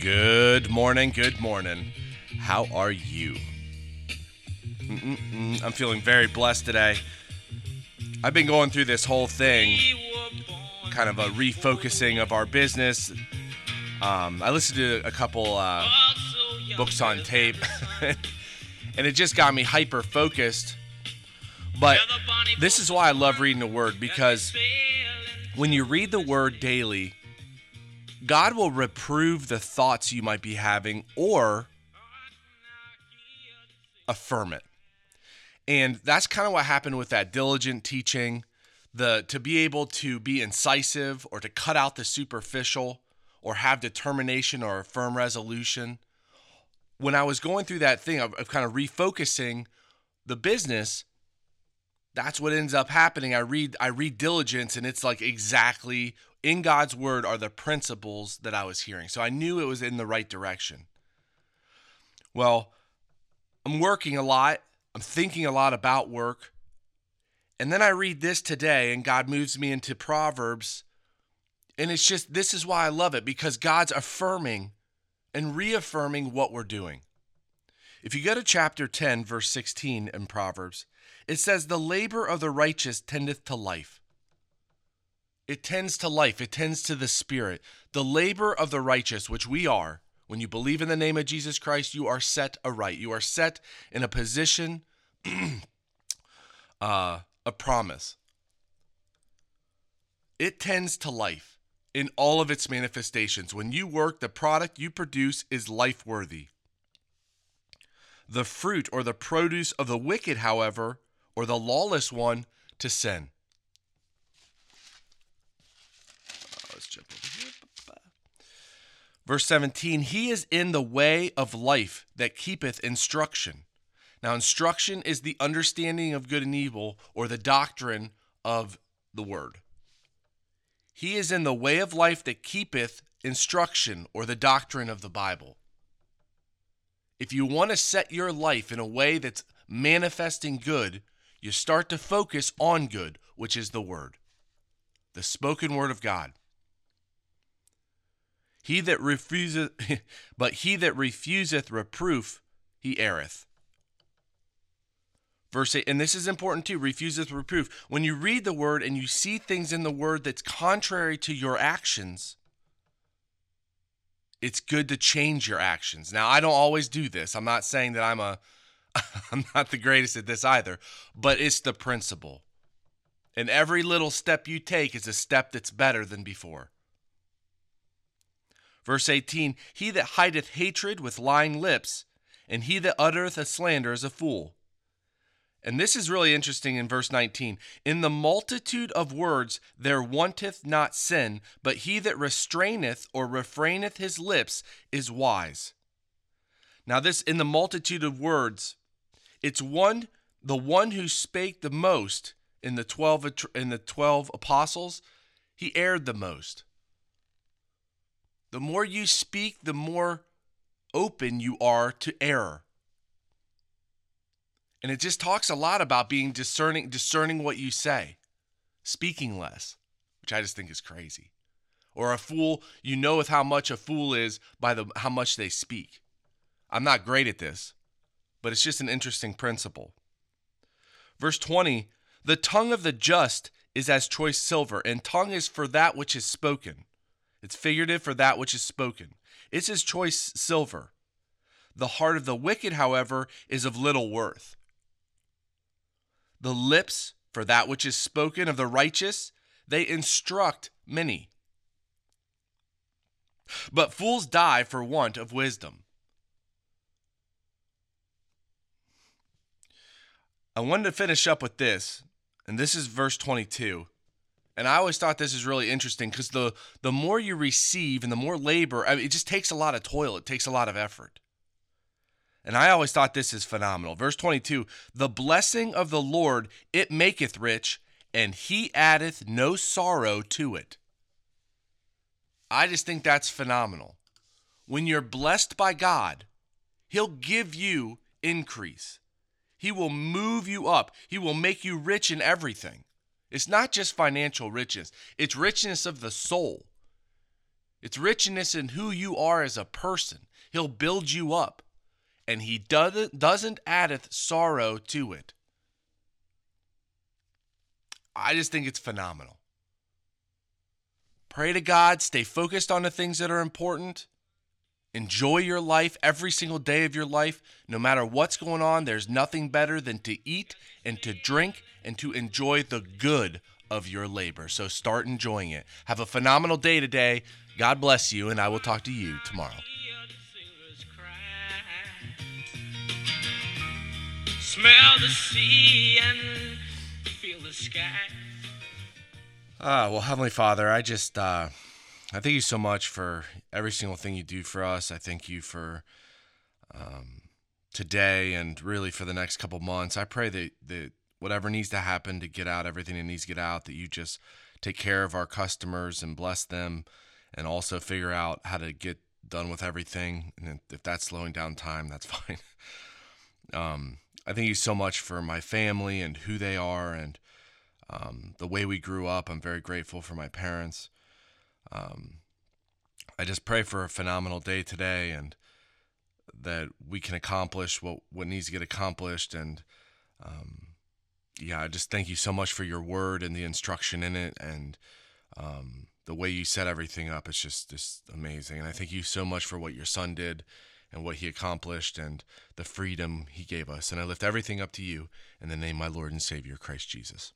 Good morning, good morning. How are you? Mm-mm-mm. I'm feeling very blessed today. I've been going through this whole thing, kind of a refocusing of our business. Um, I listened to a couple uh, books on tape, and it just got me hyper focused. But this is why I love reading the Word because when you read the Word daily, God will reprove the thoughts you might be having or affirm it. And that's kind of what happened with that diligent teaching, the to be able to be incisive or to cut out the superficial or have determination or a firm resolution. When I was going through that thing of, of kind of refocusing the business, that's what ends up happening. I read I read diligence and it's like exactly in God's word are the principles that I was hearing. So I knew it was in the right direction. Well, I'm working a lot. I'm thinking a lot about work. And then I read this today and God moves me into Proverbs. And it's just this is why I love it because God's affirming and reaffirming what we're doing. If you go to chapter 10, verse 16 in Proverbs, it says, The labor of the righteous tendeth to life. It tends to life, it tends to the spirit. The labor of the righteous, which we are, when you believe in the name of Jesus Christ, you are set aright. You are set in a position, uh, a promise. It tends to life in all of its manifestations. When you work, the product you produce is life worthy. The fruit or the produce of the wicked, however, or the lawless one, to sin. Oh, here. Verse 17 He is in the way of life that keepeth instruction. Now, instruction is the understanding of good and evil or the doctrine of the word. He is in the way of life that keepeth instruction or the doctrine of the Bible. If you want to set your life in a way that's manifesting good, you start to focus on good, which is the word, the spoken word of God. He that refuseth, but he that refuseth reproof, he erreth. Verse 8, and this is important too refuseth reproof. When you read the word and you see things in the word that's contrary to your actions, it's good to change your actions. Now, I don't always do this. I'm not saying that I'm a I'm not the greatest at this either, but it's the principle. And every little step you take is a step that's better than before. Verse 18 He that hideth hatred with lying lips, and he that uttereth a slander is a fool. And this is really interesting in verse 19. In the multitude of words there wanteth not sin, but he that restraineth or refraineth his lips is wise. Now, this in the multitude of words, it's one the one who spake the most in the 12 in the 12 apostles, he erred the most. The more you speak, the more open you are to error. And it just talks a lot about being discerning discerning what you say, speaking less, which I just think is crazy. Or a fool, you know with how much a fool is by the how much they speak. I'm not great at this, but it's just an interesting principle. Verse 20, the tongue of the just is as choice silver, and tongue is for that which is spoken. It's figurative for that which is spoken. It's as choice silver. The heart of the wicked, however, is of little worth. The lips for that which is spoken of the righteous, they instruct many. But fools die for want of wisdom. I wanted to finish up with this, and this is verse 22. And I always thought this is really interesting because the the more you receive and the more labor, I mean, it just takes a lot of toil. It takes a lot of effort. And I always thought this is phenomenal. Verse 22 The blessing of the Lord, it maketh rich, and he addeth no sorrow to it. I just think that's phenomenal. When you're blessed by God, he'll give you increase. He will move you up. He will make you rich in everything. It's not just financial riches, it's richness of the soul. It's richness in who you are as a person. He'll build you up, and He doesn't, addeth sorrow to it. I just think it's phenomenal. Pray to God, stay focused on the things that are important. Enjoy your life every single day of your life. No matter what's going on, there's nothing better than to eat and to drink and to enjoy the good of your labor. So start enjoying it. Have a phenomenal day today. God bless you, and I will talk to you tomorrow. Smell the sea and feel the sky. Ah, well, Heavenly Father, I just uh, I thank you so much for every single thing you do for us. I thank you for um, today and really for the next couple months. I pray that that whatever needs to happen to get out everything that needs to get out, that you just take care of our customers and bless them, and also figure out how to get done with everything. And if that's slowing down time, that's fine. um, I thank you so much for my family and who they are and um, the way we grew up. I'm very grateful for my parents. Um, I just pray for a phenomenal day today and that we can accomplish what, what needs to get accomplished. And um, yeah, I just thank you so much for your word and the instruction in it and um, the way you set everything up. It's just, just amazing. And I thank you so much for what your son did and what he accomplished and the freedom he gave us. And I lift everything up to you in the name of my Lord and Savior, Christ Jesus.